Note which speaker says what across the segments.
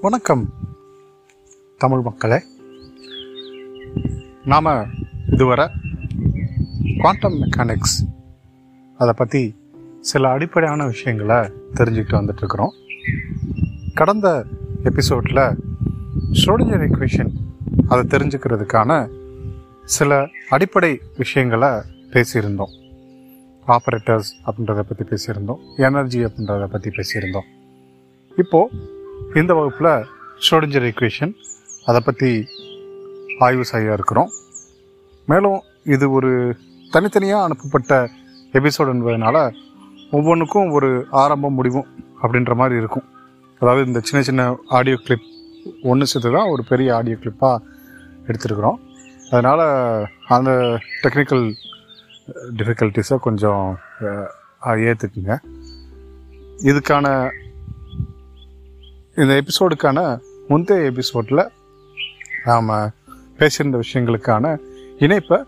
Speaker 1: வணக்கம் தமிழ் மக்களே. நாம் இதுவரை குவாண்டம் மெக்கானிக்ஸ் அதை பற்றி சில அடிப்படையான விஷயங்களை தெரிஞ்சுக்கிட்டு வந்துட்டுருக்குறோம். கடந்த எபிசோடில் ஷ்ரோடிஞ்சர் equation அதை தெரிஞ்சுக்கிறதுக்கான சில அடிப்படை விஷயங்களை பேசியிருந்தோம். ஆப்ரேட்டர்ஸ் அப்படின்றத பற்றி பேசியிருந்தோம். எனர்ஜி அப்படின்றத பற்றி பேசியிருந்தோம். இப்போது இந்த வகுப்பில் ஷ்ரோடிஞ்சர் ஈக்குவேஷன் அதை பற்றி ஆய்வு செய்ய இருக்கிறோம். மேலும் இது ஒரு தனித்தனியாக அனுப்பப்பட்ட எபிசோடு என்பதனால ஒவ்வொன்றுக்கும் ஒரு ஆரம்பம் முடிவும் அப்படின்ற மாதிரி இருக்கும். அதாவது இந்த சின்ன சின்ன ஆடியோ கிளிப் ஒன்று சேர்த்து தான் ஒரு பெரிய ஆடியோ கிளிப்பாக எடுத்துருக்குறோம். அதனால் அந்த டெக்னிக்கல் டிஃபிகல்ட்டிஸை கொஞ்சம் ஏற்றுக்குங்க இதுக்கான இந்த எபிசோடுக்கான முந்தைய எபிசோடில் நாம் பேசியிருந்த விஷயங்களுக்கான இணைப்பை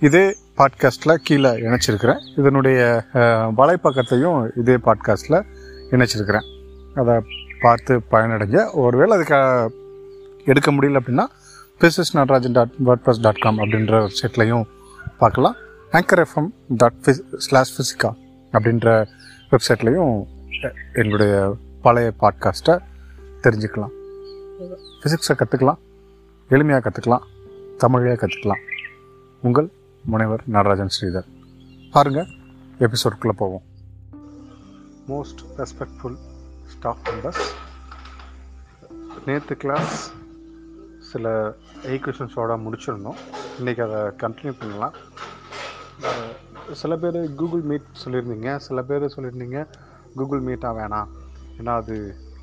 Speaker 1: இதே பாட்காஸ்ட்டில் கீழே இணைச்சிருக்கிறேன். இதனுடைய வலைப்பக்கத்தையும் இதே பாட்காஸ்ட்டில் இணைச்சிருக்கிறேன். அதை பார்த்து பயனடைஞ்ச ஒருவேளை அதுக்கு எடுக்க முடியல அப்படின்னா physics Natarajan dot word dot com அப்படின்ற வெப்சைட்லையும் பார்க்கலாம். ஆங்கர் எஃப்எம் டாட் ஃபிஸ் ஸ்லாஷ் ஃபிசிக்கா அப்படின்ற வெப்சைட்லையும் என்னுடைய பழைய பாட்காஸ்ட்டை தெரிஞ்சுக்கலாம். ஃபிசிக்ஸை கற்றுக்கலாம் எளிமையாக கற்றுக்கலாம் தமிழையாக கற்றுக்கலாம் உங்கள் முனைவர் நடராஜன் ஸ்ரீதர். பாருங்கள் எபிசோட்குள்ளே போவோம். மோஸ்ட் ரெஸ்பெக்ட்ஃபுல் ஸ்டாஃப் மெம்பர்ஸ் நேற்று கிளாஸ் சில ஈக்குவேஷன்ஸோட முடிச்சிருந்தோம். இன்றைக்கி அதை கண்டினியூ பண்ணலாம். சில பேர் கூகுள் மீட் சொல்லியிருந்தீங்க. சில பேர் சொல்லியிருந்தீங்க கூகுள் மீட்டாக வேணாம். ஏன்னா அது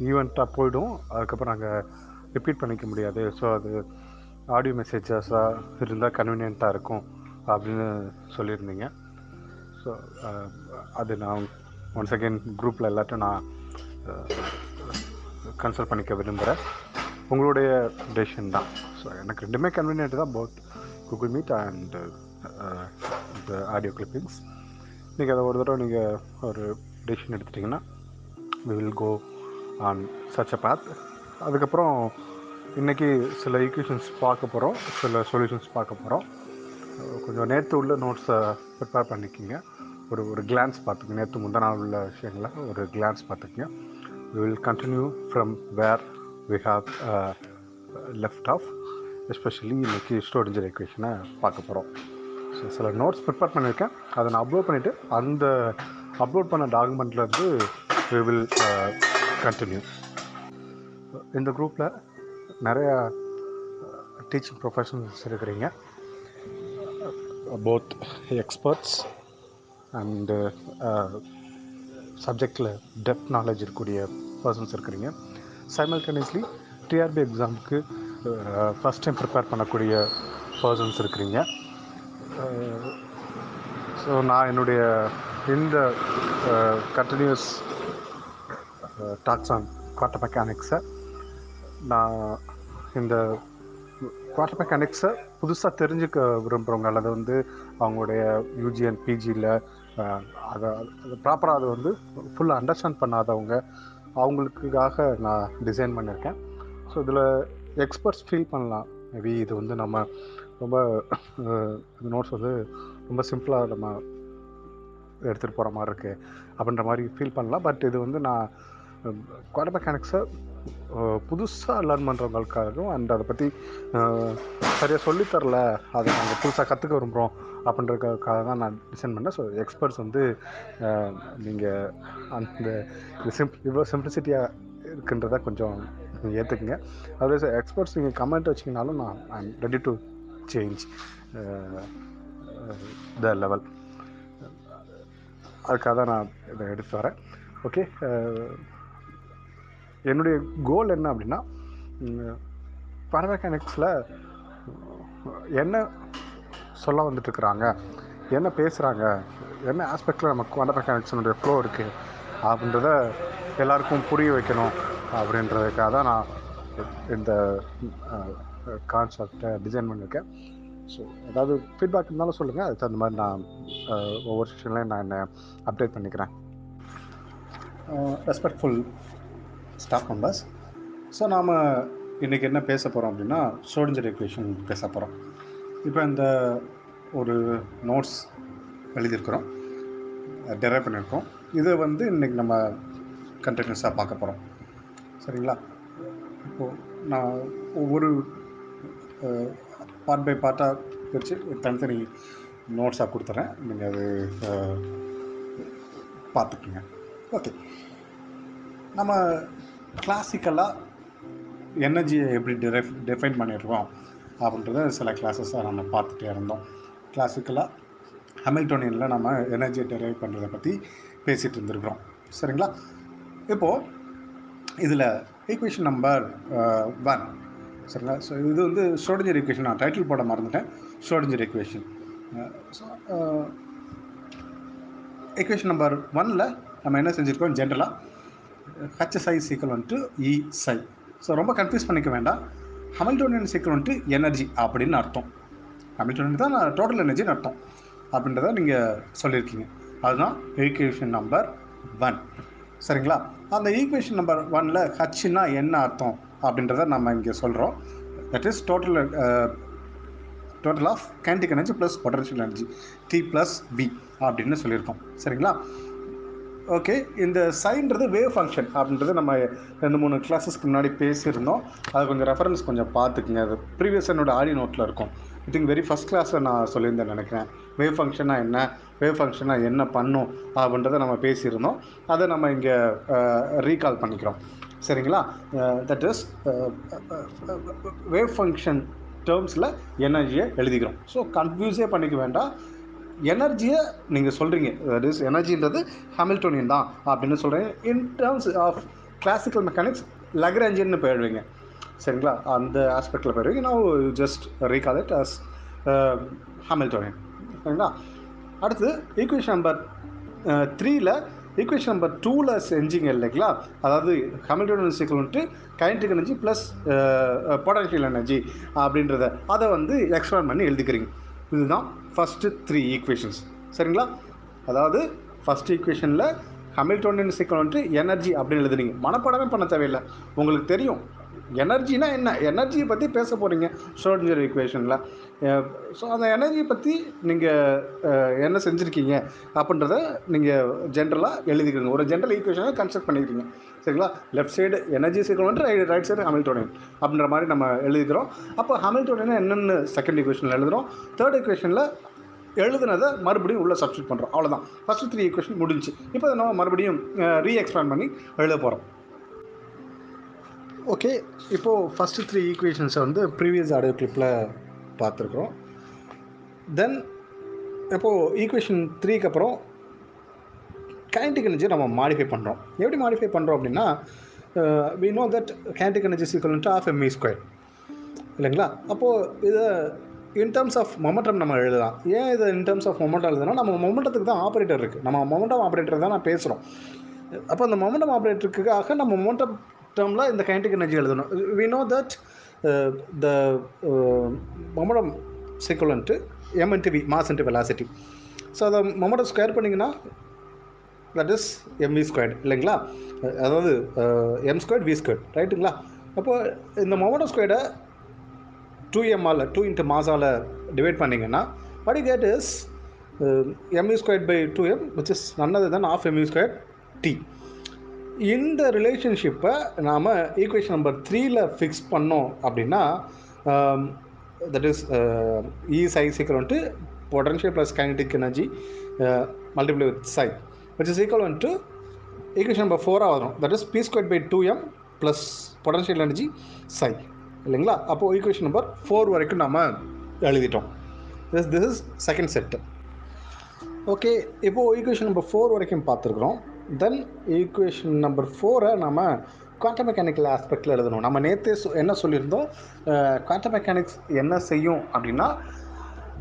Speaker 1: ஈவெண்ட்டாக போய்டும். அதுக்கப்புறம் நாங்கள் ரிப்பீட் பண்ணிக்க முடியாது. ஸோ அது ஆடியோ மெசேஜஸாக இருந்தால் கன்வீனியண்ட்டாக இருக்கும் அப்படின்னு சொல்லியிருந்தீங்க. ஸோ அது நான் ஒன்ஸ் அகெயின் குரூப்பில் எல்லாத்தையும் நான் கன்சல்ட் பண்ணிக்க விரும்புகிறேன் உங்களுடைய டெசிஷன் தான். ஸோ எனக்கு ரெண்டுமே கன்வீனியன்ட் தான். போத் கூகுள் மீட் அண்ட் இந்த ஆடியோ கிளிப்பிங்ஸ் நீங்கள் அதை ஒரு தடவை நீங்கள் ஒரு டெசிஷன் எடுத்துட்டிங்கன்னா we will go on such a path அதுக்கப்புறம் இன்றைக்கி சில ஈக்குவேஷன்ஸ் பார்க்க போகிறோம் சில சொல்யூஷன்ஸ் பார்க்க போகிறோம் கொஞ்சம் நேற்று உள்ள நோட்ஸை ப்ரிப்பேர் பண்ணிக்கிங்க. ஒரு ஒரு கிளான்ஸ் பார்த்துக்கங்க. நேற்று முந்தா நாள் உள்ள விஷயங்களை ஒரு கிளான்ஸ் பார்த்துக்கங்க. We will continue from where we have left off especially இன்றைக்கி ஸ்டோரேஜர் எக்வேஷனை பார்க்க போகிறோம் ஸோ சில நோட்ஸ் ப்ரிப்பேர் பண்ணியிருக்கேன் அதை நான் அப்லோட் பண்ணிவிட்டு அந்த அப்லோட் பண்ண டாக்குமெண்ட்லேருந்து வி வில் கண்டினியூ இந்த குரூப்பில் நிறையா டீச்சிங் ப்ரொஃபஷனல்ஸ் இருக்கிறீங்க. போத் எக்ஸ்பர்ட்ஸ் அண்டு சப்ஜெக்டில் டெப்த் நாலேஜ் இருக்கக்கூடிய பர்சன்ஸ் இருக்கிறீங்க. சைமல்டேனியஸ்லி டிஆர்பி எக்ஸாமுக்கு ஃபஸ்ட் டைம் ப்ரிப்பேர் பண்ணக்கூடிய பர்சன்ஸ் இருக்கிறீங்க. ஸோ நான் என்னுடைய இந்த கண்டினியூஸ் டாக்ஸ் ஆன் குவாட்டர் மெக்கானிக்ஸை நான் இந்த குவாட்டர் மெக்கானிக்ஸை புதுசாக தெரிஞ்சுக்க விரும்புகிறவங்க அல்லது வந்து அவங்களுடைய யூஜி பிஜியில் அதை ப்ராப்பராக அதை வந்து ஃபுல்லாக அண்டர்ஸ்டாண்ட் பண்ணாதவங்க அவங்களுக்காக நான் டிசைன் பண்ணியிருக்கேன் ஸோ இதில் எக்ஸ்பர்ட்ஸ் ஃபீல் பண்ணலாம். மேபி இது வந்து நம்ம ரொம்ப நோட்ஸ் வந்து ரொம்ப சிம்பிளாக நம்ம எடுத்துகிட்டு போகிற மாதிரி இருக்குது அப்படின்ற மாதிரி ஃபீல் பண்ணலாம். பட் இது வந்து நான் குவாட்டர் மெக்கானிக்ஸை புதுசாக லேர்ன் பண்ணுறவங்களுக்காகவும் அண்ட் அதை பற்றி சரியாக சொல்லித்தரல அதை நாங்கள் புதுசாக கற்றுக்க விரும்புகிறோம் அப்படின்றதுக்காக தான் நான் டிசைன் பண்ணேன். ஸோ எக்ஸ்பர்ட்ஸ் வந்து நீங்கள் அந்த சிம்பிள் இவ்வளோ சிம்பிளிசிட்டியாக இருக்குன்றத கொஞ்சம் ஏற்றுக்குங்க அதே எக்ஸ்பர்ட்ஸ் நீங்கள் கமெண்ட் வச்சிங்கனாலும் நான் I am ready to change the level அதுக்காக தான் நான் இதை எடுத்து வரேன். ஓகே என்னுடைய கோல் என்ன அப்படின்னா பரமெக்கானிக்ஸில் என்ன சொல்ல வந்துட்டுருக்குறாங்க என்ன பேசுகிறாங்க என்ன ஆஸ்பெக்டில் நமக்கு குவாண்டம் மெக்கானிக்ஸினுடைய ஃப்ளோ இருக்குது அப்படின்றத எல்லாருக்கும் புரிய வைக்கணும் அப்படின்றதுக்காக தான் நான் இந்த கான்செப்டை டிசைன் பண்ணியிருக்கேன். ஸோ ஏதாவது ஃபீட்பேக் இருந்தாலும் சொல்லுங்கள் அதுக்கு தகுந்த மாதிரி நான் ஒவ்வொரு செஷன்லையும் நான் என்னை அப்டேட் பண்ணிக்கிறேன். ரெஸ்பெக்ட்ஃபுல் ஸ்டாஃப் மெம்பர்ஸ் ஸோ நாம் இன்றைக்கி என்ன பேச போகிறோம் அப்படின்னா ஷோடிஞ்சர் equation பேச போகிறோம் இப்போ இந்த ஒரு நோட்ஸ் எழுதியிருக்கிறோம். டெரைவ் பண்ணியிருக்கோம். இதை வந்து இன்றைக்கி நம்ம கண்டினியூஸாக பார்க்க போகிறோம் சரிங்களா? இப்போது நான் ஒவ்வொரு பார்ட் பை பார்ட்டாக வச்சு தனித்தனி நோட்ஸாக கொடுத்துட்றேன் நீங்கள் அது பார்த்துக்கோங்க பார்த்துக்குங்க. ஓகே நம்ம கிளாசிக்கலாக எனர்ஜியை எப்படி டிரைஃப் டிஃபைன் பண்ணிடுறோம் அப்படின்றத சில கிளாஸஸாக நம்ம பார்த்துட்டே இருந்தோம். கிளாசிக்கலாக ஹமில்டோனியனில் நம்ம எனர்ஜியை டெரைவ் பண்ணுறதை பற்றி பேசிகிட்டு இருந்திருக்கிறோம். சரிங்களா? இப்போது இதில் ஈக்குவேஷன் நம்பர் ஒன் சரிங்களா? ஸோ இது வந்து ஷோடிஞ்சர் ஈக்குவேஷன் நான் டைட்டில் போட மறந்துட்டேன். Schrodinger equation so equation number ஒனில் நம்ம என்ன செஞ்சுருக்கோம்? ஜென்ரலாக ஹச்எஸ்ஐ சீக்கிரம் வந்துட்டு இ சை ஸோ ரொம்ப கன்ஃபியூஸ் பண்ணிக்க வேண்டாம். ஹமில்டோனியன் சீக்கிரம் வந்துட்டு எனர்ஜி அப்படின்னு அர்த்தம். ஹமில்டோனியன் தான் டோட்டல் எனர்ஜின்னு அர்த்தம். அப்படின்றத நீங்கள் சொல்லியிருக்கீங்க. அதுதான் ஈக்குவேஷன் நம்பர் ஒன் சரிங்களா? அந்த ஈக்குவேஷன் நம்பர் ஒனில் ஹச்சுன்னா என்ன அர்த்தம் அப்படின்றத நம்ம இங்கே சொல்கிறோம் that is total total of kinetic energy plus potential energy T plus V அப்படின்னு சொல்லியிருக்கோம். சரிங்களா? ஓகே இந்த சைன்றது வேவ் ஃபங்க்ஷன் அப்படின்றது நம்ம ரெண்டு மூணு கிளாஸஸ்க்கு முன்னாடி பேசியிருந்தோம். அது கொஞ்சம் ரெஃபரன்ஸ் கொஞ்சம் பார்த்துக்குங்க. அது ப்ரீவியஸ் என்னோட ஆடி நோட்டில் இருக்கும். ஐ திங்க் வெரி ஃபஸ்ட் கிளாஸில் நான் சொல்லியிருந்தேன் நினைக்கிறேன். வேவ் ஃபங்க்ஷனாக என்ன? வேவ் ஃபங்க்ஷனாக என்ன பண்ணும்? அப்படின்றத நம்ம பேசியிருந்தோம். அதை நம்ம இங்கே ரீகால் பண்ணிக்கிறோம். சரிங்களா? தட் இஸ் வேவ் ஃபங்க்ஷன் டேர்ம்ஸில் எனர்ஜியை எழுதிக்கிறோம். ஸோ கன்ஃபியூஸே பண்ணிக்க வேண்டாம். எனர்ஜியை நீங்கள் சொல்கிறீங்க தட் இஸ் எனர்ஜின்றது ஹாமில்டோனியன் தான் அப்படின்னு சொல்கிறீங்க in terms of classical mechanics லக்ரேஞ்சின்னு போயிடுவீங்க. சரிங்களா? அந்த ஆஸ்பெக்டில் போயிடுவீங்க. நான் just recall it as Hamiltonian சரிங்களா? அடுத்து ஈக்குவேஷன் நம்பர் த்ரீல ஈக்குவேஷன் நம்பர் டூவில் செஞ்சிங்க இல்லைங்களா? அதாவது ஹமில்டோனியன் சீக்கிரம் வந்துட்டு kinetic energy plus potential energy அப்படின்றத அதை வந்து எக்ஸ்பிளைன் பண்ணி எழுதிக்கிறீங்க. இதுதான் ஃபஸ்ட்டு த்ரீ ஈக்குவேஷன்ஸ் சரிங்களா? அதாவது ஃபஸ்ட் ஈக்குவேஷனில் ஹமில்டோனியன் சிக்கல் வந்துட்டு எனர்ஜி அப்படின்னு எழுதுனீங்க. மனப்பாடமே பண்ண தேவையில்லை. உங்களுக்கு தெரியும். எனர்ஜினா என்ன? எனர்ஜியை பற்றி பேச போகிறீங்க ஷோடிஞ்சர் ஈக்குவேஷனில் ஸோ அந்த எனர்ஜியை பற்றி நீங்கள் என்ன செஞ்சுருக்கீங்க அப்படின்றத நீங்கள் ஜென்ரலாக எழுதிக்கிறீங்க. ஒரு ஜென்ரல் ஈக்குவேஷனை கன்ஸ்ட்ரக்ட் பண்ணிக்கிறீங்க. சரிங்களா? லெஃப்ட் சைடு எனர்ஜி சீக்கிரம் வந்துட்டு ரைட் ரைட் சைடு ஹமில்டோனியன் அப்படின்ற மாதிரி நம்ம எழுதிக்கிறோம். அப்போ ஹமில்டோனியன் என்னென்னு செகண்ட் ஈக்குவேஷனில் எழுதுகிறோம் தேர்ட் ஈக்குவேஷனில் எழுதுனதை மறுபடியும் உள்ளே சப்ஸ்டியூட் பண்ணுறோம் அவ்வளோதான் ஃபஸ்ட்டு த்ரீ ஈக்குவேஷன் முடிஞ்சு இப்போ நம்ம மறுபடியும் ரீ எக்ஸ்பேண்ட் பண்ணி எழுத போகிறோம் ஓகே இப்போது ஃபஸ்ட்டு த்ரீ ஈக்குவேஷன்ஸை வந்து ப்ரீவியஸ் ஆடியோ கிளிப்பில் பார்த்துருக்குறோம். தென் இப்போது ஈக்குவேஷன் த்ரீக்கு அப்புறம் கைனடிக் எனர்ஜி நம்ம மாடிஃபை பண்ணுறோம் எப்படி மாடிஃபை பண்ணுறோம் அப்படின்னா we know that kinetic energy equal to half MV square இல்லைங்களா? அப்போது இதை இன் டர்ம்ஸ் ஆஃப் மொமெண்டம் நம்ம எழுதலாம். ஏன் இதை இன் டர்ம்ஸ் ஆஃப் மொமெண்டம் எழுதுனா நம்ம மொமெண்டத்துக்கு தான் ஆப்ரேட்டர் இருக்குது நம்ம மொமெண்டம் ஆப்ரேட்டர் தான் நான் பேசுகிறோம் அப்போ அந்த மொமெண்டம் ஆப்ரேட்டருக்காக நம்ம மொமெண்டம் டேர்மில் இந்த கைனடிக் எனர்ஜி எழுதணும். We know that the momentum equivalent m into v mass into velocity so அதை மொமெண்டம் ஸ்கொயர் பண்ணிங்கன்னா that is m v squared இல்லைங்களா? அதாவது எம் ஸ்கொயர்ட் வி ஸ்கொயர்ட் ரைட்டுங்களா அப்போ இந்த மொமெண்டம் ஸ்கொயர்டை டூ எம்ஆல் டூ இன்ட்டு மாசால் டிவைட் பண்ணிங்கன்னா what we get is m e squared by two m which is நன்னது தான் ஆஃப் எம்இ ஸ்கொயர் டி இந்த ரிலேஷன்ஷிப்பை நாம் ஈக்குவேஷன் நம்பர் த்ரீயில் ஃபிக்ஸ் பண்ணோம் அப்படின்னா தட் இஸ் இ சை சீக்கிரம் வந்துட்டு potential plus kinetic energy multiply with psi which is equal வந்துட்டு ஈக்குவேஷன் நம்பர் ஃபோராக வரும். That is P square by two M plus potential energy psi இல்லைங்களா? அப்போது ஈக்குவேஷன் நம்பர் ஃபோர் வரைக்கும் நம்ம எழுதிட்டோம். This this is second set okay இப்போது equation number four வரைக்கும் பார்த்துருக்குறோம். தென் ஈக்குவேஷன் நம்பர் ஃபோரை நம்ம குவாண்டம் மெக்கானிக்கல் ஆஸ்பெக்டில் எழுதணும். நம்ம நேற்றே சொ என்ன சொல்லியிருந்தோம்? குவாண்டம் மெக்கானிக்ஸ் என்ன செய்யும் அப்படின்னா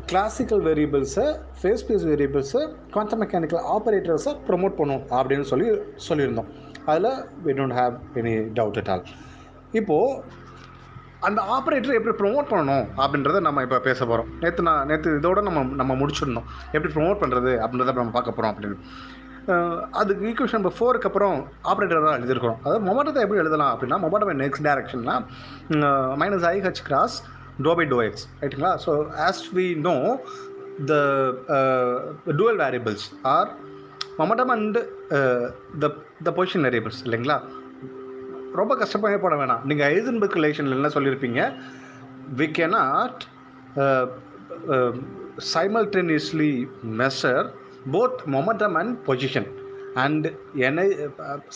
Speaker 1: கிளாசிக்கல் வேரியபிள்ஸை ஃபேஸ் ஸ்பேஸ் வேரியபிள்ஸை குவாண்டம் மெக்கானிக்கல் ஆப்ரேட்டர்ஸை ப்ரொமோட் பண்ணும் அப்படின்னு சொல்லி சொல்லியிருந்தோம். அதில் we don't have any doubt at all இப்போது அந்த ஆப்ரேட்டர் எப்படி ப்ரொமோட் பண்ணணும் அப்படின்றத நம்ம இப்போ பேச போகிறோம் நேற்று நான் நேற்று இதோட நம்ம நம்ம முடிச்சிருந்தோம். எப்படி ப்ரொமோட் பண்ணுறது அப்படின்றத நம்ம பார்க்க போகிறோம் அப்படின்னு.
Speaker 2: அதுக்கு ஈக்குவேஷன் நம்பர் ஃபோருக்கு அப்புறம் ஆப்ரேட்டர் தான் எழுதியிருக்கிறோம். அதாவது மொமெண்டத்தை எப்படி எழுதலாம் அப்படின்னா மொமெண்டம் நெக்ஸ்ட் டேரக்ஷன்னா minus I cross to by to X ரைட்டுங்களா? So as we know the dual variables are momentum and the the position variables இல்லைங்களா? ரொம்ப கஷ்டப்படவே போட வேணாம். நீங்கள் ஐசன்பர்க் ரிலேஷனில் என்ன சொல்லியிருப்பீங்க? We cannot simultaneously measure both momentum and position and என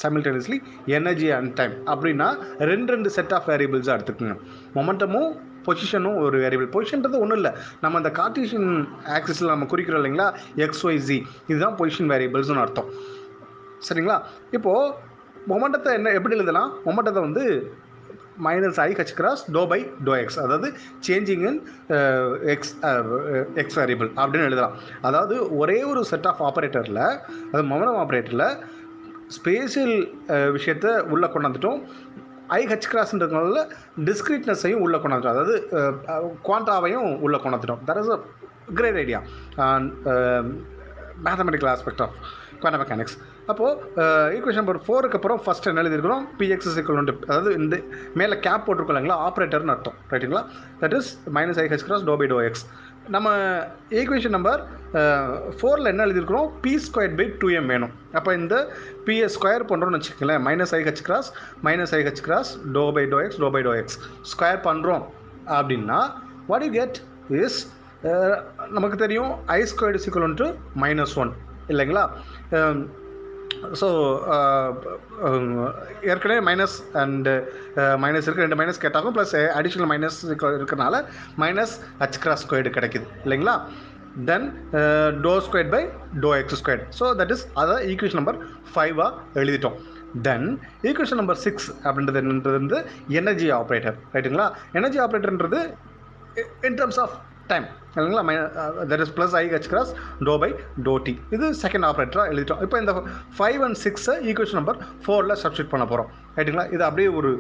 Speaker 2: சைமல்டேனியஸ்லி எனர்ஜி அண்ட் டைம் அப்படின்னா ரெண்டு ரெண்டு செட் ஆஃப் வேரியபிள்ஸாக எடுத்துக்கோங்க. மொமெண்டமும் பொசிஷனும் ஒரு வேரியபிள் பொசிஷன்றது ஒன்றும் இல்லை. நம்ம அந்த கார்டீஷியன் ஆக்சிஸில் நம்ம குறிக்கிறோம் இல்லைங்களா? எக்ஸ் ஒய் ஜி இதுதான் பொசிஷன் வேரியபிள்ஸ்னு அர்த்தம். சரிங்களா? இப்போது மொமெண்டத்தை என்ன எப்படி எழுதலாம்? மொமெண்டத்தை வந்து minus I H cross do by do X அதாவது changing in X X variable அப்படின்னு எழுதலாம். அதாவது ஒரே ஒரு செட் ஆஃப் ஆப்ரேட்டரில் அது மொமெண்டம் ஆப்ரேட்டரில் ஸ்பேஷியல் uh, விஷயத்தை உள்ளே கொண்டாந்துட்டோம் ஐ ஹச் கிராஸ்ன்றதுனால டிஸ்கிரீட்னஸையும் உள்ளே கொண்டாந்துடும் அதாவது குவான்டாவையும் உள்ளே கொண்டாந்துட்டோம் there is a great idea mathematical aspect of quantum mechanics அப்போது ஈக்குவேஷன் நம்பர் ஃபோருக்கு அப்புறம் ஃபஸ்ட் என்ன எழுதியிருக்கிறோம்? பிஎக்ஸ் இக்குவல் டு அதாவது இந்த மேலே கேப் போட்டிருக்கோம் இல்லைங்களா? ஆப்ரேட்டர்னு அர்த்தம். ரைட்டுங்களா that is minus I H cross do by do X நம்ம ஈக்குவேஷன் நம்பர் ஃபோரில் என்ன எழுதியிருக்கிறோம்? P square by two M வேணும். அப்போ இந்த பிஎஸ் ஸ்கொயர் பண்ணுறோம்னு வச்சுக்கோங்களேன். Minus I H cross minus I H cross do by do X do by do X square பண்ணுறோம் அப்படின்னா வாட் யூ கெட் இஸ் நமக்கு தெரியும் ஐ ஸ்கொயர்டு சிக்கல் ஒன்று மைனஸ் ஒன் இல்லைங்களா? ஸோ ஏற்கனவே மைனஸ் அண்டு மைனஸ் இருக்குது ரெண்டு மைனஸ் கேட்டாகும் ப்ளஸ் அடிஷ்னல் மைனஸ் இருக்கிறனால மைனஸ் ஹச் கிராஸ் ஸ்கொயர்டு கிடைக்குது. இல்லைங்களா? Then do squared by do X squared so that is அதை ஈக்குவேஷன் நம்பர் ஃபைவாக எழுதிட்டோம். தென் ஈக்குவேஷன் நம்பர் சிக்ஸ் அப்படின்றது என்னன்றது வந்து எனர்ஜி ஆப்ரேட்டர் ரைட்டுங்களா எனர்ஜி ஆப்ரேட்டர்ன்றது இன் டர்ம்ஸ் ஆஃப் டைம் இல்லைங்களா my that is plus I H cross do by do T இது செகண்ட் ஆப்ரேட்டராக எழுதிட்டோம். இப்போ இந்த ஃபைவ் அண்ட் சிக்ஸை ஈக்குவேஷன் நம்பர் ஃபோரில் சப்ஸ்டியூட் பண்ண போகிறோம் ரைட்டுங்களா இது அப்படியே ஒரு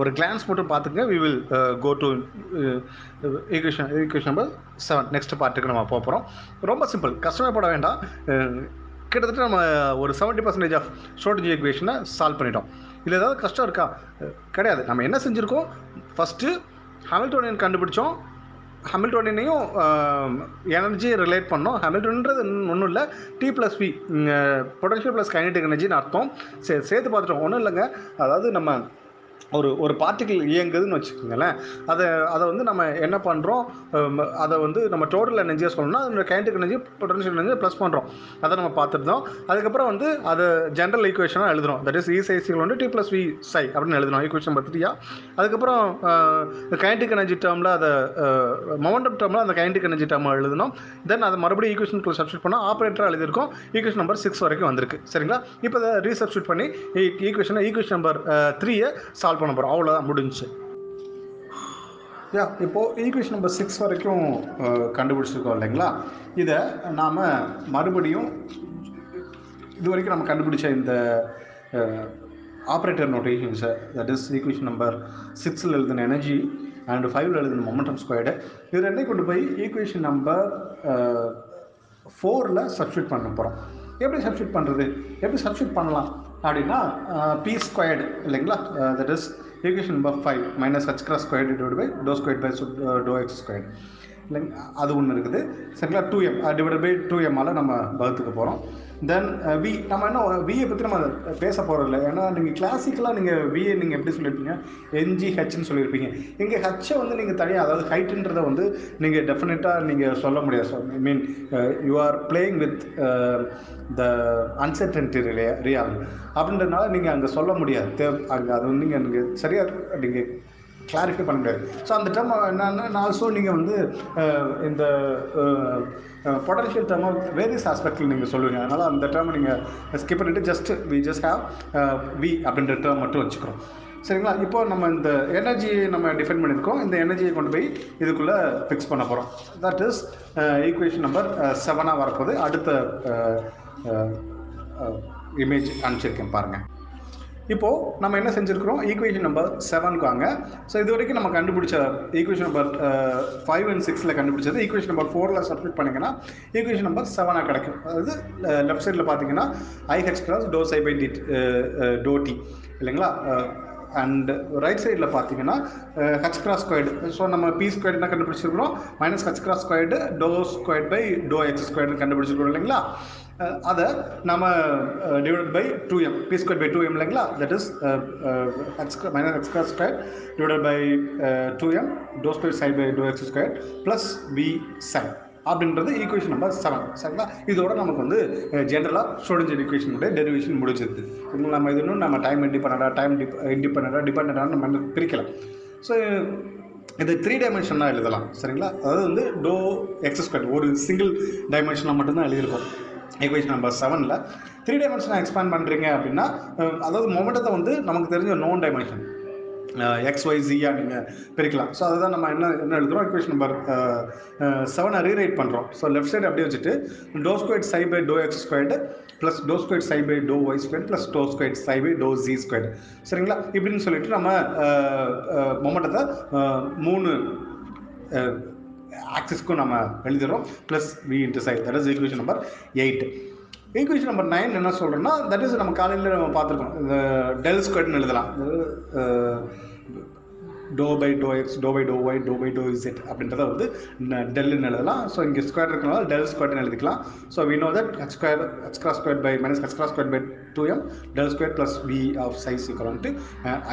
Speaker 2: ஒரு கிளான்ஸ் மட்டும் பார்த்துங்க. We will go to equation equation number seven next பார்ட்டுக்கு நம்ம போக போகிறோம் ரொம்ப சிம்பிள் கஷ்டமே வேண்டாம். கிட்டத்தட்ட நம்ம ஒரு செவன்ட்டி பர்சன்டேஜ் ஆஃப் ஷோர்டேஜ் ஈக்குவேஷனை சால்வ் பண்ணிட்டோம். இதில் ஏதாவது கஷ்டம் இருக்கா? கிடையாது. நம்ம என்ன செஞ்சுருக்கோம்? ஃபஸ்ட்டு ஹாமில்டோனியன் கண்டுபிடிச்சோம். ஹாமில்டோனியனையும் எனர்ஜி ரிலேட் பண்ணோம். ஹமில்டோன்றது ஒன்றும் இல்லை T plus P potential plus kinetic எனர்ஜின்னு அர்த்தம். சே சேர்த்து பார்த்துட்டோம். ஒன்றும் இல்லைங்க. அதாவது நம்ம ஒரு ஒரு பார்ட்டிகிள் இயங்குதுன்னு வச்சுக்கோங்களேன். அதை அதை வந்து நம்ம என்ன பண்ணுறோம் அதை வந்து நம்ம டோட்டல் எனர்ஜியாக சொல்லணும்னா அதோட kinetic energy potential energy plus பண்ணுறோம் அதை நம்ம பார்த்துருந்தோம் அதுக்கப்புறம் வந்து அதை ஜென்ரல் ஈக்குவேஷனாக எழுதுறோம். தட் இஸ் இ சைசிகள் வந்து டி ப்ளஸ் வி சை அப்படின்னு எழுதுறோம். ஈக்குவேஷன் நம்பர் த்ரீயா அதுக்கப்புறம் கைனடிக் எனர்ஜி டேர்மில் அதை மொமெண்டம் டேர்மில் அந்த கைனடிக் எனர்ஜி டேர்ம் எழுதணும் தென் அதை மறுபடியும் ஈக்குவேஷனுக்குள்ள சப்ஸ்டியூட் பண்ணால் ஆப்ரேட்டராக எழுதியிருக்கோம். ஈக்குவேஷன் நம்பர் சிக்ஸ் வரைக்கும் வந்திருக்கு. சரிங்களா? இப்போ அதை ரீசப்ஸ்டியூட் பண்ணி ஈக்குவேஷனை ஈக்குவேஷன் நம்பர் த்ரீயை சால்வ் பண்ண போகிறோம் அவ்வளோதான் முடிஞ்சு. யா இப்போது ஈக்குவேஷன் நம்பர் சிக்ஸ் வரைக்கும் கண்டுபிடிச்சிருக்கோம் இல்லைங்களா? இதை நாம் மறுபடியும் இது வரைக்கும் நம்ம கண்டுபிடிச்ச இந்த ஆப்ரேட்டர் நோட்டேஷன்ஸை தட் இஸ் ஈக்குவேஷன் நம்பர் சிக்ஸில் எழுதின எனர்ஜி அண்ட் ஃபைவ்ல எழுதின மொமெண்டம் ஸ்கொயர்டு இது ரெண்டையும் கொண்டு போய் ஈக்குவேஷன் நம்பர் ஃபோரில் சப்ஸ்டியூட் பண்ண போகிறோம் எப்படி சப்ஸ்டியூட் பண்ணுறது எப்படி சப்ஸ்டியூட் பண்ணலாம்? அப்படின்னா பி ஸ்கொயர்டு இல்லைங்களா? That is equation number five minus H cross squared divide by do square by do X squared இல்லைங்க அது ஒன்று இருக்குது. சரிங்களா? Two M divide by two எம்மால் நம்ம வகுத்துக்க போகிறோம் தென் வி uh, நம்ம இன்னும் வியை பற்றி நம்ம பேச போகிறது இல்லை. ஏன்னா நீங்கள் கிளாசிக்கலாக நீங்கள் விஏ நீங்கள் எப்படி சொல்லியிருப்பீங்க என்ஜி ஹெச்னு சொல்லியிருப்பீங்க இங்கே ஹெச்சை வந்து நீங்கள் தனியாக அதாவது ஹைட்டுன்றதை வந்து நீங்கள் டெஃபினட்டாக நீங்கள் சொல்ல முடியாது. I mean you are playing with the uncertainty relay ரியால் அப்படின்றதுனால நீங்கள் அங்கே சொல்ல முடியாது. தேவ் அங்கே அது வந்து நீங்கள் சரியாக நீங்கள் கிளாரிஃபை பண்ண முடியாது. ஸோ அந்த டேர்ம் என்னென்னா ஆல்சோ நீங்கள் வந்து இந்த பொட்டன்ஷியல் டேர்மை வேரியஸ் ஆஸ்பெக்டில் நீங்கள் சொல்லுவீங்க. அதனால் அந்த டேர்மை நீங்கள் ஸ்கிப் பண்ணிவிட்டு just we just have V அப்படின்ற டேர்ம் மட்டும் வச்சுக்கிறோம். சரிங்களா? இப்போ நம்ம இந்த எனர்ஜியை நம்ம டிஃபைன் பண்ணியிருக்கோம். இந்த எனர்ஜியை கொண்டு போய் இதுக்குள்ளே ஃபிக்ஸ் பண்ண போகிறோம் தட் இஸ் ஈக்குவேஷன் நம்பர் செவனாக வரப்போகுது. அடுத்த இமேஜ் அனுப்பிச்சிருக்கேன் பாருங்கள் இப்போது நம்ம என்ன செஞ்சுருக்கிறோம்? ஈக்குவேஷன் நம்பர் செவனுக்கு வாங்க. ஸோ இது வரைக்கும் நம்ம கண்டுபிடிச்ச ஈக்குவேஷன் நம்பர் ஃபைவ் அண்ட் சிக்ஸில் கண்டுபிடிச்சது. ஈக்குவேஷன் நம்பர் ஃபோரில் சப்மிட் பண்ணிங்கன்னா ஈக்குவேஷன் நம்பர் செவனாக கிடைக்கும். அதாவது லெஃப்ட் சைடில் பார்த்தீங்கன்னா i h cross dow psi by t dow t இல்லைங்களா? அண்ட் ரைட் சைடில் பார்த்தீங்கன்னா ஹச் கிராஸ் ஸ்கொயர்டு ஸோ நம்ம பி ஸ்கொயர்டு என்ன கண்டுபிடிச்சிருக்கிறோம்? Minus h cross squared dow squared by dow x squared கண்டுபிடிச்சிருக்கிறோம் இல்லைங்களா? அதை நம்ம divide by two m p square by two m இல்லைங்களா? That is h minus h square divide by two m dow square psi by dow x square plus p psi அப்படின்றது equation number seven சரிங்களா? இதோட நமக்கு வந்து ஜென்ரலாக student எஜுகேஷனுடைய derivation முடிஞ்சிருது. இது நம்ம இது இன்னும் நம்ம டைம் இண்டிபெண்டாக டைம் டிப் இண்டிபெண்டாக டிபெண்டாக நம்ம பிரிக்கலாம். ஸோ இது த்ரீ டைமென்ஷனாக எழுதலாம். சரிங்களா? அதாவது வந்து டோ எக்ஸ் ஸ்கொயர் ஒரு சிங்கிள் டைமென்ஷனாக மட்டும்தான் எழுதியிருக்கோம். ஈக்குவேஷன் நம்பர் செவனில் த்ரீ டைமென்ஷனை எக்ஸ்பேண்ட் பண்ணுறீங்க அப்படின்னா அதாவது மொமெண்டத்தை வந்து நமக்கு தெரிஞ்ச நோன் டைமென்ஷன் எக்ஸ் ஒய் ஜியாக நீங்கள் பிரிக்கலாம். ஸோ அதுதான் நம்ம என்ன என்ன எழுதுறோம்? equation நம்பர் செவனை ரீரைட் பண்ணுறோம் ஸோ லெஃப்ட் சைடு அப்படியே வச்சுட்டு dow squared psi by dow x squared plus dow squared psi by dow y square plus dow squared psi by dow z squared சரிங்களா? இப்படின்னு சொல்லிட்டு நம்ம மொமெண்டத்தை மூணு ஆக்சிஸ்க்கும் நம்ம எழுதிடுறோம் plus we இன்டர்சைட் that is equation number eight equation number nine என்ன சொல்கிறோன்னா தட் இஸ் நம்ம காலையில் நம்ம பார்த்துருக்கோம். இந்த டெல் ஸ்கொயர்னு எழுதலாம். Dow by dow x dow by dow y dow by dow z அப்படின்றத வந்து டெல்லுன்னு எழுதலாம். ஸோ இங்கே ஸ்கொயர் இருக்கனால டெல் ஸ்கொயர்னு எழுதிக்கலாம். So we know that h square h cross square by minus h cross square by two m del square plus v of psi equal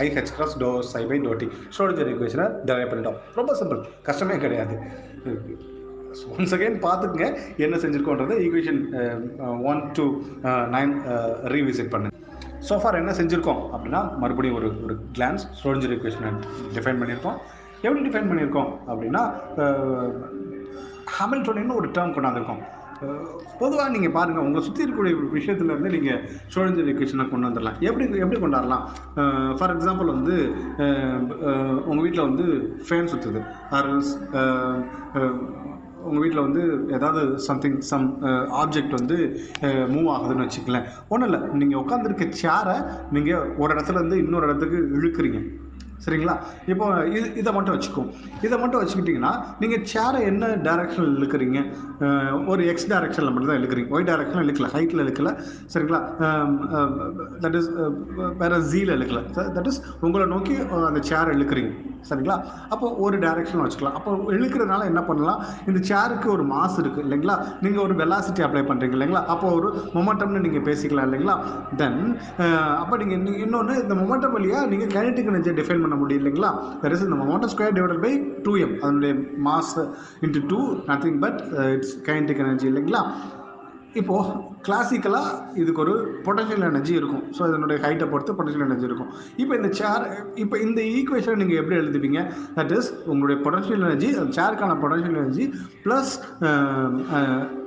Speaker 2: i h cross dow psi by dow t storage ஈக்குவேஷனை develop பண்ணிட்டோம். ரொம்ப simple கஷ்டமே கிடையாது. Once again பார்த்துக்குங்க என்ன செஞ்சுருக்கோன்றதை equation one to nine revisit பண்ணு. So far என்ன செஞ்சுருக்கோம் அப்படின்னா மறுபடியும் ஒரு ஒரு கிளான்ஸ் ஸ்டோரேஜ் ஈக்குவேஷனை டிஃபைன் பண்ணியிருக்கோம். எப்படி டிஃபைன் பண்ணியிருக்கோம் அப்படின்னா uh, ஹாமில்டோனின்னு ஒரு டேர்ம் கொண்டாந்துருக்கோம். பொதுவாக நீங்கள் பாருங்கள் உங்களை சுற்றி இருக்கக்கூடிய விஷயத்துல இருந்து நீங்கள் ஸ்டோரேஜ் ஈக்குவேஷனை கொண்டு வந்துடலாம் எப்படி எப்படி கொண்டாடலாம் ஃபார் எக்ஸாம்பிள் வந்து உங்கள் வீட்டில் வந்து ஃபேன் சுற்றுது ஆர்எல்ஸ் உங்கள் வீட்டில் வந்து ஏதாவது சம்திங் சம் ஆப்ஜெக்ட் வந்து மூவ் ஆகுதுன்னு வச்சுக்கலேன் ஒன்றும் இல்லை நீங்கள் உட்காந்துருக்க சேரை நீங்கள் ஒரு இடத்துல இருந்து இன்னொரு இடத்துக்கு இழுக்கிறீங்க. சரிங்களா? இப்போ இது இதை மட்டும் வச்சுக்கோம் இதை மட்டும் வச்சுக்கிட்டிங்கன்னா நீங்கள் சேரை என்ன டேரக்ஷனில் இழுக்கிறீங்க? ஒரு எக்ஸ் டைரக்ஷனில் மட்டும் தான் இழுக்கிறீங்க. ஒய் டைரக்ஷனில் இழுக்கல. ஹைட்டில் இழுக்கல. சரிங்களா? தட் இஸ் வேறு ஜீல இழுக்கல. தட் இஸ் உங்களை நோக்கி அந்த சேரை இழுக்கிறீங்க. சரிங்களா? அப்போ ஒரு டைரக்ஷன் வச்சுக்கலாம். அப்போ இழுக்கிறதுனால என்ன பண்ணலாம்? இந்த சேருக்கு ஒரு மாஸ் இருக்குது இல்லைங்களா? நீங்கள் ஒரு வெலாசிட்டி அப்ளை பண்ணுறீங்க இல்லைங்களா? அப்போ ஒரு மொமெண்டம்னு நீங்கள் பேசிக்கலாம் இல்லைங்களா? தென் அப்போ நீங்கள் இன்னொன்று இந்த மொமெண்டம் வழியாக நீங்கள் கைனட்டிக் எனர்ஜியை டிஃபைன் பண்ண பண்ண முடியும் இல்லைங்களா? தட் இஸ் இந்த momentum square divided by two m அதனுடைய mass into two nothing but it's kinetic energy இல்லைங்களா? இப்போது கிளாசிக்கலாக இதுக்கு ஒரு பொட்டன்ஷியல் எனர்ஜி இருக்கும். ஸோ இதனுடைய ஹைட்டை பொறுத்து பொட்டன்ஷியல் எனர்ஜி இருக்கும். இப்போ இந்த சேர் இப்போ இந்த ஈக்குவேஷனை நீங்கள் எப்படி எழுதுவீங்க? தட் இஸ் உங்களுடைய பொட்டன்ஷியல் எனர்ஜி அந்த சேருக்கான potential energy plus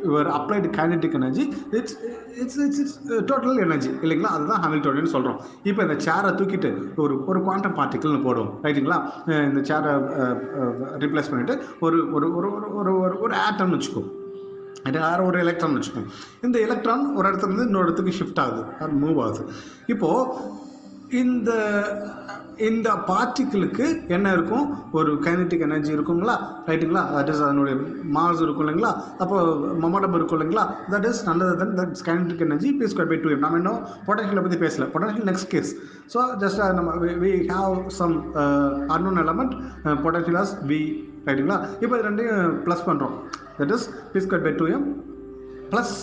Speaker 2: your applied kinetic energy it's it's it's it's total energy இல்லைங்களா? அதுதான் ஹாமில்டோனியன் சொல்கிறோம் இப்போ இந்த சேரை தூக்கிட்டு ஒரு ஒரு குவாண்டம் பார்ட்டிக்கல்னு போடுவோம். ரைட்டுங்களா இந்த சேரை ரீப்ளேஸ் பண்ணிவிட்டு ஒரு ஒரு ஒரு ஒரு ஒரு ஒரு ஒரு ஆட்டம்னு வச்சுக்கோ. யாரோ ஒரு எலக்ட்ரான் வச்சுக்கோங்க. இந்த எலக்ட்ரான் ஒரு இடத்துல இருந்து இன்னொரு இடத்துக்கு ஷிஃப்ட் ஆகுது. அது மூவ் ஆகுது. இப்போது இந்த இந்த பார்ட்டிக்கிளுக்கு என்ன இருக்கும்? ஒரு கைனட்டிக் எனர்ஜி இருக்குங்களா ரைட்டுங்களா தட் இஸ் அதனுடைய மாஸ் இருக்கும் இல்லைங்களா? அப்போ மொமெண்டம் இருக்கும் இல்லைங்களா? தட் இஸ் நல்லது then that kinetic energy p square by two m நம்ம இன்னும் பொட்டன்ஷியலை பற்றி பேசல. Potential next case so just நம்ம we have some unknown element potential as we ரைட்டுங்களா இப்போ இது ரெண்டையும் ப்ளஸ் பண்ணுறோம் that is p square by two m plus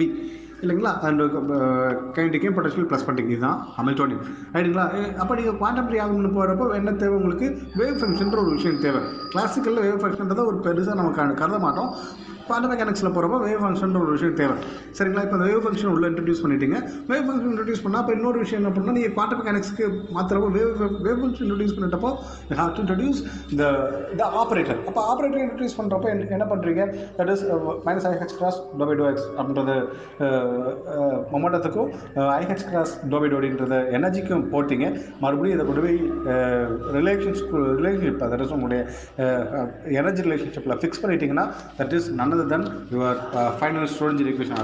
Speaker 2: p இல்லைங்களா? அண்ட் கைண்டிக்கையும் பொட்டன்ஷியல் ப்ளஸ் பண்ணிக்கு இதுதான் ஹமில்டோனியம் ரைட்டுங்களா அப்போ நீங்கள் குவாண்டம் ரியாகம்னு ஆகும்னு போகிறப்போ என்ன தேவை உங்களுக்கு? வேவ் ஃபங்க்ஷன்ற ஒரு விஷயம் தேவை. கிளாசிக்கலில் வேவ் ஃபங்க்ஷன்றதை ஒரு பெருசாக நம்ம கருத மாட்டோம். குவாண்டம் மெக்கானிக்ஸில் போகிறப்போ வேவ் ஃபங்க்ஷன் ஒரு விஷயம் தேவை. சரிங்களா? இப்போ அந்த வேவ் ஃபங்க்ஷன் உள்ள இன்ட்ரடியூஸ் பண்ணிட்டீங்க. வேவ் ஃபங்க்ஷன் இன்ட்ரடியூஸ் பண்ணால் அப்போ இன்னொரு விஷயம் என்ன பண்ணால் நீங்கள் குவாண்டம் மெக்கானிக்ஸ்க்கு மாத்திரப்போ வேவ் வேவ் ஃபங்க்ஷன் இன்ட்ரடியூஸ் பண்ணிட்டப்போ ஹாவ் டு இன்ட்ரடியூஸ் இந்த த ஆப்ரேட்டர் அப்போ ஆப்ரேட்டர் இன்ட்ரடியூஸ் பண்ணுறப்போ என்ன பண்ணுறீங்க that is minus i h cross dow by dow x அப்படின்றது uh, uh, மொமெண்டத்துக்கும் uh, i h cross dow by டோடின்றத எனர்ஜிக்கும் போட்டிங்க. மறுபடியும் இதை கொண்டு போய் ரிலேஷன்ஷிப் ரிலேஷன்ஷிப் தட் இஸ் உங்களுடைய எனர்ஜி ரிலேஷன்ஷிப்பில் ஃபிக்ஸ் பண்ணிட்டீங்கன்னா தட் இஸ் நல்ல another than your uh, final Schrodinger equation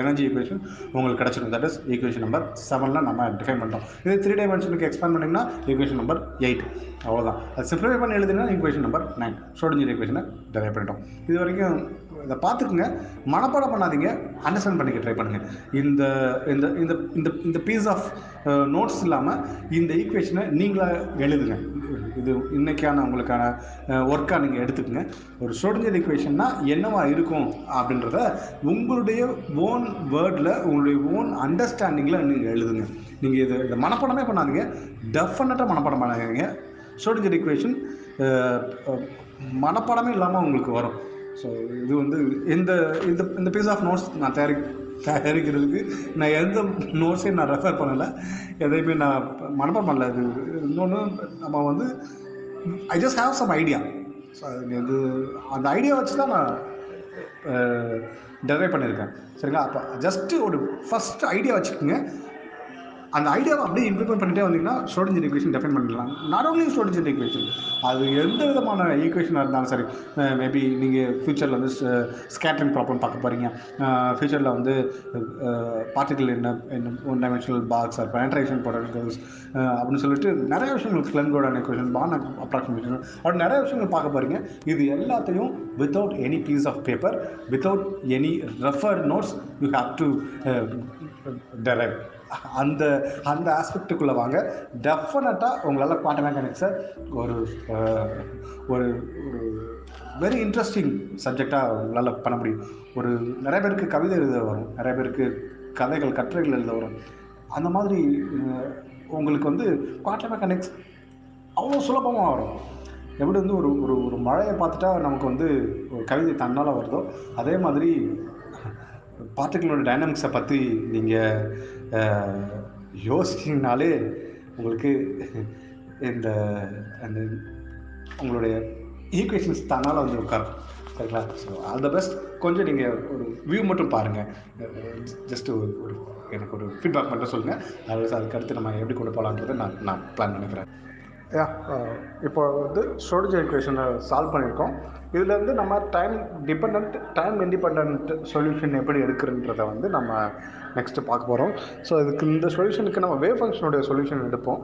Speaker 2: energy equation உங்களுக்கு கிடச்சிடும். தட் இஸ் ஈக்குவேஷன் நம்பர் செவனில் நம்ம டிஃபைன் பண்ணுறோம் இது த்ரீ டைமென்ஷனுக்கு எக்ஸ்பேண்ட் பண்ணிங்கன்னா ஈக்குவேஷன் நம்பர் எயிட் அவ்வளோதான் அது சிம்பிளிஃபை பண்ணி எழுதினா ஈக்குவேஷன் நம்பர் நைன் ஸ்டோரேஜ் ஈக்குவேஷனை டெரைவ் பண்ணிட்டோம். இது வரைக்கும் இதை பார்த்துக்குங்க. மனப்பாடம் பண்ணாதீங்க. அண்டர்ஸ்டாண்ட் பண்ணிக்க ட்ரை பண்ணுங்கள் இந்த இந்த இந்த இந்த இந்த பீஸ் ஆஃப் நோட்ஸ் இல்லாமல் இந்த ஈக்குவேஷனை நீங்களாக எழுதுங்க. இது இன்றைக்கான உங்களுக்கான uh, ஒர்க்காக நீங்கள் எடுத்துக்கோங்க. ஒரு ஸ்டோடிஞ்சர் ஈக்குவேஷன்னா என்னவா இருக்கும் அப்படின்றத உங்களுடைய ஓன் வேர்டில் உங்களுடைய ஓன் அண்டர்ஸ்டாண்டிங்கில் நீங்கள் எழுதுங்க. நீங்கள் இது இந்த மனப்பாடமே பண்ணாதீங்க. டெஃபினட்டாக மனப்பாடம் பண்ணாதீங்க. ஸ்டோடிஞ்சர் ஈக்குவேஷன் uh, uh, மனப்பாடமே இல்லாமல் உங்களுக்கு வரும். ஸோ இது வந்து இந்த இந்த இந்த பீஸ் ஆஃப் நோட்ஸ் நான் தயாரி தயாரிக்கிறதுக்கு நான் எந்த நோட்ஸையும் நான் ரெஃபர் பண்ணலை. எதையுமே நான் மனப்பாடம் பண்ணல. இது இன்னொன்று நம்ம வந்து I just have some idea so அது வந்து அந்த ஐடியா வச்சு தான் நான் டெரைவ் பண்ணியிருக்கேன். சரிங்களா? அப்போ ஜஸ்ட்டு ஒரு ஃபஸ்ட் ஐடியா வச்சுக்கோங்க. அந்த ஐடியாவை அப்படியே இம்ப்ளிமெண்ட் பண்ணிட்டே வந்தீங்கன்னா ஸ்டோடேஜ் ஈக்குவேஷன் டெஃபைன் பண்ணிடலாம். நாட் ஓன்லி ஸ்டோடேஜ் ஈக்குவேஷன் அது எந்த விதமான ஈக்குவேஷனாக இருந்தாலும் சரி மேபி நீங்கள் ஃப்யூச்சரில் வந்து ஸ்கேட்டரிங் ப்ராப்ளம் பார்க்க போகிறீங்க ஃப்யூச்சரில் வந்து பார்ட்டிகல் என்ன என்ன one dimensional box or penetration products அப்படின்னு சொல்லிட்டு நிறைய விஷயங்கள் கிளங்கோட ஈக்குவேஷன் பான் அப்ராக்சிமேஷன் அப்படி நிறைய விஷயங்கள் பார்க்க போகிறீங்க இது எல்லாத்தையும் without any piece of paper without any referred notes you have to derive அந்த அந்த ஆஸ்பெக்ட்டுக்குள்ளே வாங்க. டெஃபினட்டாக உங்களால் குவாண்டம் மெக்கானிக்ஸை ஒரு ஒரு ஒரு வெரி இன்ட்ரெஸ்டிங் சப்ஜெக்டாக உங்களால் பண்ண முடியும். ஒரு நிறைய பேருக்கு கவிதை எழுத வரும். நிறைய பேருக்கு கதைகள் கட்டுரைகள் எழுத வரும். அந்த மாதிரி உங்களுக்கு வந்து குவாண்டம் மெக்கானிக்ஸ் அவ்வளோ சுலபமாக வரும். எப்படி வந்து ஒரு ஒரு ஒரு மழையை பார்த்துட்டா நமக்கு வந்து ஒரு கவிதை தன்னால் வருதோ அதே மாதிரி பார்ட்டிகளோட டைனாமிக்ஸை பற்றி நீங்கள் யோசிச்சிங்கனாலே உங்களுக்கு இந்த அந்த உங்களுடைய ஈக்குவேஷன்ஸ் தன்னால் வந்து உட்காரும். சரிங்களா? ஸோ ஆல் த பெஸ்ட் கொஞ்சம் நீங்கள் ஒரு வியூ மட்டும் பாருங்கள் ஜஸ்ட் ஒரு ஒரு எனக்கு ஒரு ஃபீட்பேக் மட்டும் சொல்லுங்கள் அது அதுக்கடுத்து நம்ம எப்படி கொண்டு போகலான்றதை நான் நான் பிளான் பண்ணிக்கிறேன்.
Speaker 1: யா இப்போ வந்து ஸ்டோரேஜ் ஈக்குவேஷனை சால்வ் பண்ணியிருக்கோம். இதுலேருந்து நம்ம time depend time independent solution எப்படி எடுக்கிறன்றதை வந்து நம்ம நெக்ஸ்ட்டு பார்க்க போகிறோம் ஸோ இதுக்கு இந்த சொல்யூஷனுக்கு நம்ம வேவ் ஃபங்க்ஷனுடைய சொல்யூஷன் எடுப்போம்.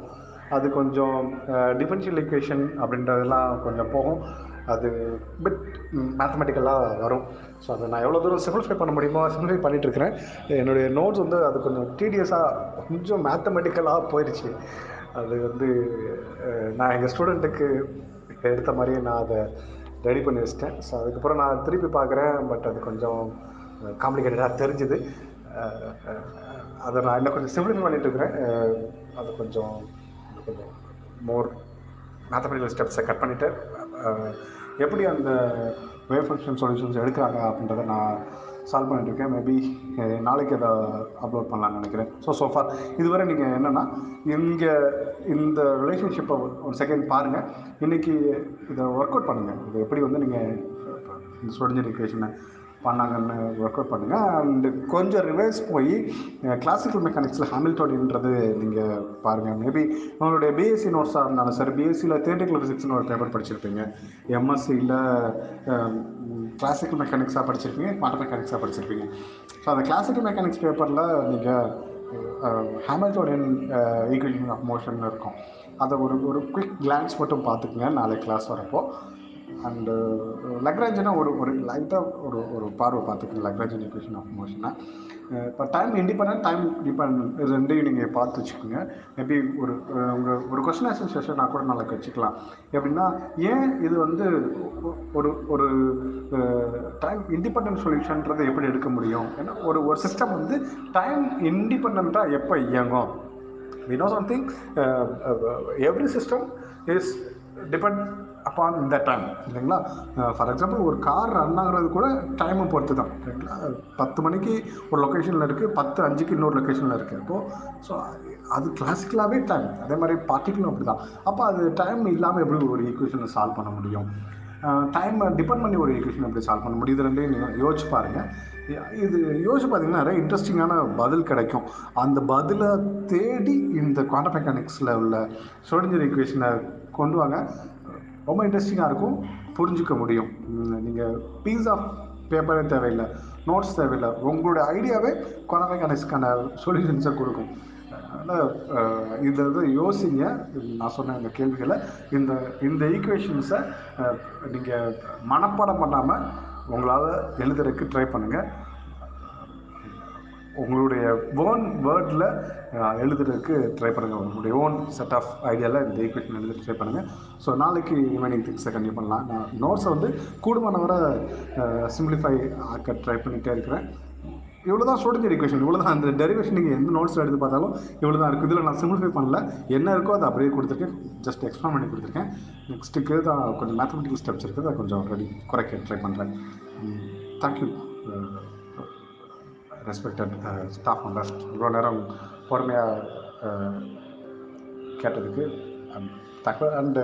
Speaker 1: அது கொஞ்சம் டிஃபரன்ஷியல் ஈக்குவேஷன் அப்படின்றதெல்லாம் கொஞ்சம் போகும். அது பிட் மேத்தமெட்டிக்கலாக வரும். ஸோ அதை நான் எவ்வளோ தூரம் சிம்பிளிஃபை பண்ண முடியுமோ சிம்பிளிஃபை பண்ணிகிட்ருக்கிறேன் என்னுடைய நோட்ஸ் வந்து அது கொஞ்சம் டீடியஸாக கொஞ்சம் மேத்தமெட்டிக்கலாக போயிடுச்சு அது வந்து நான் எங்கள் ஸ்டூடெண்ட்டுக்கு எடுத்த மாதிரியே நான் அதை ரெடி பண்ணி வச்சிட்டேன். ஸோ அதுக்கப்புறம் நான் திருப்பி பார்க்குறேன் பட் அது கொஞ்சம் காம்ப்ளிகேட்டடாக தெரிஞ்சுது. அதை நான் இன்னும் கொஞ்சம் சிம்பிளிஃபை பண்ணிட்டு இருக்கிறேன். அது கொஞ்சம் கொஞ்சம் மோர் மேத்தமெட்டிக்கல் ஸ்டெப்ஸை கட் பண்ணிவிட்டு எப்படி அந்த வேவ் ஃபங்க்ஷன் சொல்யூஷன்ஸ் எடுக்கிறாங்க அப்படின்றத நான் சால்வ் பண்ணிட்டு இருக்கேன். மேபி நாளைக்கு அதை அப்லோட் பண்ணலாம்னு நினைக்கிறேன். ஸோ சோஃபார் இதுவரை நீங்கள் என்னென்னா இங்கே இந்த ரிலேஷன்ஷிப்பை ஒரு செகண்ட் பாருங்கள் இன்றைக்கி இதை ஒர்க் அவுட் பண்ணுங்கள் இது எப்படி வந்து நீங்கள் இந்த ஸ்டூடெண்ட் ஈக்குவேஷனை பண்ணாங்கன்னு ஒர்க் அவுட் பண்ணுங்கள் அண்டு கொஞ்சம் ரிவைஸ் போய் கிளாசிக்கல் மெக்கானிக்ஸில் ஹாமில்டோனின்றது நீங்கள் பாருங்கள் மேபி உங்களுடைய பிஎஸ்சி நோட்ஸாக இருந்தாலும் சரி பிஎஸ்சியில் தியேட்டிக்கல் ஃபிசிக்ஸ்னு ஒரு பேப்பர் படிச்சிருப்பீங்க. எம்எஸ்சியில் கிளாசிக்கல் மெக்கானிக்ஸாக படிச்சிருப்பீங்க குவாண்டம் மெக்கானிக்ஸாக படிச்சிருப்பீங்க. ஸோ அந்த கிளாசிக்கல் மெக்கானிக்ஸ் பேப்பரில் நீங்கள் ஹாமில்டோனியன் ஈக்குவேஷன் ஆஃப் மோஷன் இருக்கும். அதை ஒரு ஒரு குயிக் கிளான்ஸ் மட்டும் பார்த்துக்குங்க. நாளை கிளாஸ் வரப்போ. Uh, அண்டு லக்ராஜனா ஒரு ஒரு லைட்டாக ஒரு ஒரு பார்வை பார்த்துக்கணும். லக்ராஜன் ஈக்குவேஷன் ஆஃப் மோஷனை இப்போ டைம் இண்டிபெண்ட் டைம் டிபெண்ட் இது ரெண்டையும் நீங்கள் பார்த்து வச்சுக்கோங்க. மேபி ஒரு உங்கள் ஒரு கொஸ்டின் ஆன்சர் செஷனாக கூட நாளைக்கு வச்சுக்கலாம் எப்படின்னா ஏன் இது வந்து ஒரு ஒரு டைம் இண்டிபெண்ட் சொல்யூஷன்றதை எப்படி எடுக்க முடியும்? ஏன்னா ஒரு ஒரு சிஸ்டம் வந்து டைம் இண்டிபெண்ட்டாக எப்போ இயங்கும்? We know something every system is depend upon depend time இல்லைங்களா? ஃபார் எக்ஸாம்பிள் ஒரு கார் ரன் ஆகுறது கூட டைமை பொறுத்து தான். சரிங்களா பத்து மணிக்கு ஒரு லொக்கேஷனில் இருக்குது பத்து அஞ்சுக்கு இன்னொரு லொக்கேஷனில் இருக்குது இப்போது ஸோ அது கிளாசிக்கலாகவே டைம் அதே மாதிரி பார்ட்டிகளும் அப்படி தான் அப்போ அது டைம் இல்லாமல் எப்படி ஒரு ஈக்குவேஷனை சால்வ் பண்ண முடியும்? டைம் டிபெண்ட் பண்ணி ஒரு ஈக்குவேஷன் எப்படி சால்வ் பண்ண முடியுது ரெண்டையும் நீங்கள் யோசிச்சு பாருங்கள் இது யோசிச்சு பார்த்தீங்கன்னா நிறைய இன்ட்ரெஸ்டிங்கான பதில் கிடைக்கும். அந்த பதிலை தேடி இந்த குவாண்டம் மெக்கானிக்ஸில் உள்ள ஸ்டோடிஞ்சர் ஈக்குவேஷனை கொண்டு வாங்க. ரொம்ப இன்ட்ரெஸ்டிங்காக இருக்கும். புரிஞ்சுக்க முடியும். நீங்கள் பீஸ் ஆஃப் பேப்பரே தேவையில்லை நோட்ஸ் தேவையில்லை. உங்களுடைய ஐடியாவே குவாண்டம் மெக்கானிக்ஸ்க்கான சொல்யூஷன்ஸை கொடுக்கும். அதனால் இதை வந்து யோசிங்க. நான் சொன்ன இந்த கேள்விகளை இந்த இந்த ஈக்குவேஷன்ஸை நீங்கள் மனப்பாடம் பண்ணாமல் உங்களால் எழுதுறதுக்கு ட்ரை பண்ணுங்கள் உங்களுடைய ஓன் வேர்டில் எழுதுறதுக்கு ட்ரை பண்ணுங்கள் உங்களுடைய ஓன் செட் ஆஃப் ஐடியாவில் இந்த ஈக்குவேஷன் எழுத ட்ரை பண்ணுங்கள் ஸோ நாளைக்கு ரிமைனிங் திங்ஸை கண்டிப்பாக பண்ணலாம். நான் நோட்ஸை வந்து கூடுமானவரை சிம்பிளிஃபை ஆக்க ட்ரை பண்ணிகிட்டே இருக்கிறேன். இவ்வளோ தான் ஸ்டூடெண்ட் ஈக்குவேஷன் இவ்வளோ தான் அந்த டெரிவேஷன் நீங்கள் எந்த நோட்ஸில் எடுத்து பார்த்தாலும் இவ்வளோ தான் இருக்குது. இதில் நான் சிம்பிளிஃபை பண்ணல. என்ன இருக்கோ அதை அப்படியே கொடுத்துருக்கேன் ஜஸ்ட் எக்ஸ்பிளைன் பண்ணி கொடுத்துருக்கேன். நெக்ஸ்ட்டுக்கு தான் கொஞ்சம் மேத்தமெட்டிக்கல் ஸ்டெப்ஸ் இருக்குது. அதை கொஞ்சம் ரெடி குறைக்க ட்ரை பண்ணுறேன் தேங்க்யூ ரெஸ்பெக்டட் ஸ்டாஃப் மெம்பர்ஸ் இவ்வளோ நேரம் பொறுமையாக கேட்டதுக்கு தகவல் அண்டு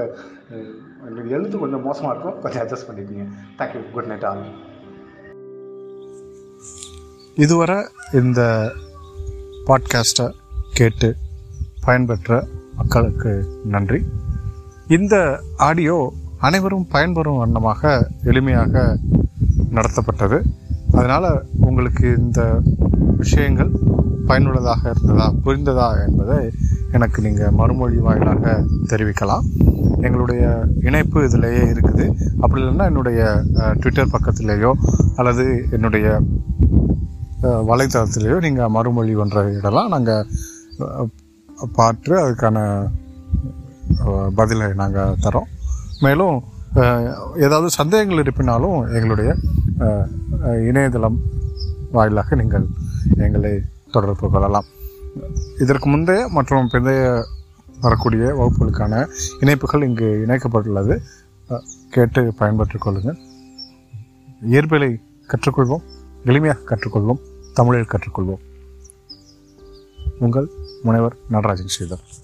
Speaker 1: எங்களுக்கு எழுத்து கொஞ்சம் மோசமாக இருக்கும். கொஞ்சம் அட்ஜஸ்ட் பண்ணிக்கிங்க. தேங்க்யூ குட் நைட் ஆல்
Speaker 3: இதுவரை இந்த பாட்காஸ்ட்டை கேட்டு பயன்பெற்ற மக்களுக்கு நன்றி. இந்த ஆடியோ அனைவரும் பயன்பெறும் வண்ணமாக எளிமையாக நடத்தப்பட்டது. அதனால் உங்களுக்கு இந்த விஷயங்கள் பயனுள்ளதாக இருந்ததா புரிந்ததா என்பதை எனக்கு நீங்கள் மறுமொழி வாயிலாக தெரிவிக்கலாம். எங்களுடைய இணைப்பு இதிலேயே இருக்குது. அப்படி இல்லைன்னா என்னுடைய ட்விட்டர் பக்கத்திலேயோ அல்லது என்னுடைய வலைத்தளத்திலேயோ நீங்கள் மறுமொழி ஒன்றை இடலாம். நாங்கள் பார்த்து அதுக்கான பதிலை நாங்கள் தரோம். மேலும் ஏதாவது சந்தேகங்கள் இருப்பினாலும் எங்களுடைய இணையதளம் வாயிலாக நீங்கள் எங்களை தொடர்பு கொள்ளலாம். இதற்கு முந்தைய மற்றும் பிந்தைய வரக்கூடிய வகுப்புகளுக்கான இணைப்புகள் இங்கு இணைக்கப்பட்டுள்ளது. கேட்டு பயன்பற்றிக் கொள்ளுங்கள். இயற்பியலை கற்றுக்கொள்வோம். எளிமையாக கற்றுக்கொள்வோம். தமிழில் கற்றுக்கொள்வோம். உங்கள் முனைவர் நடராஜன் ஸ்ரீதர்.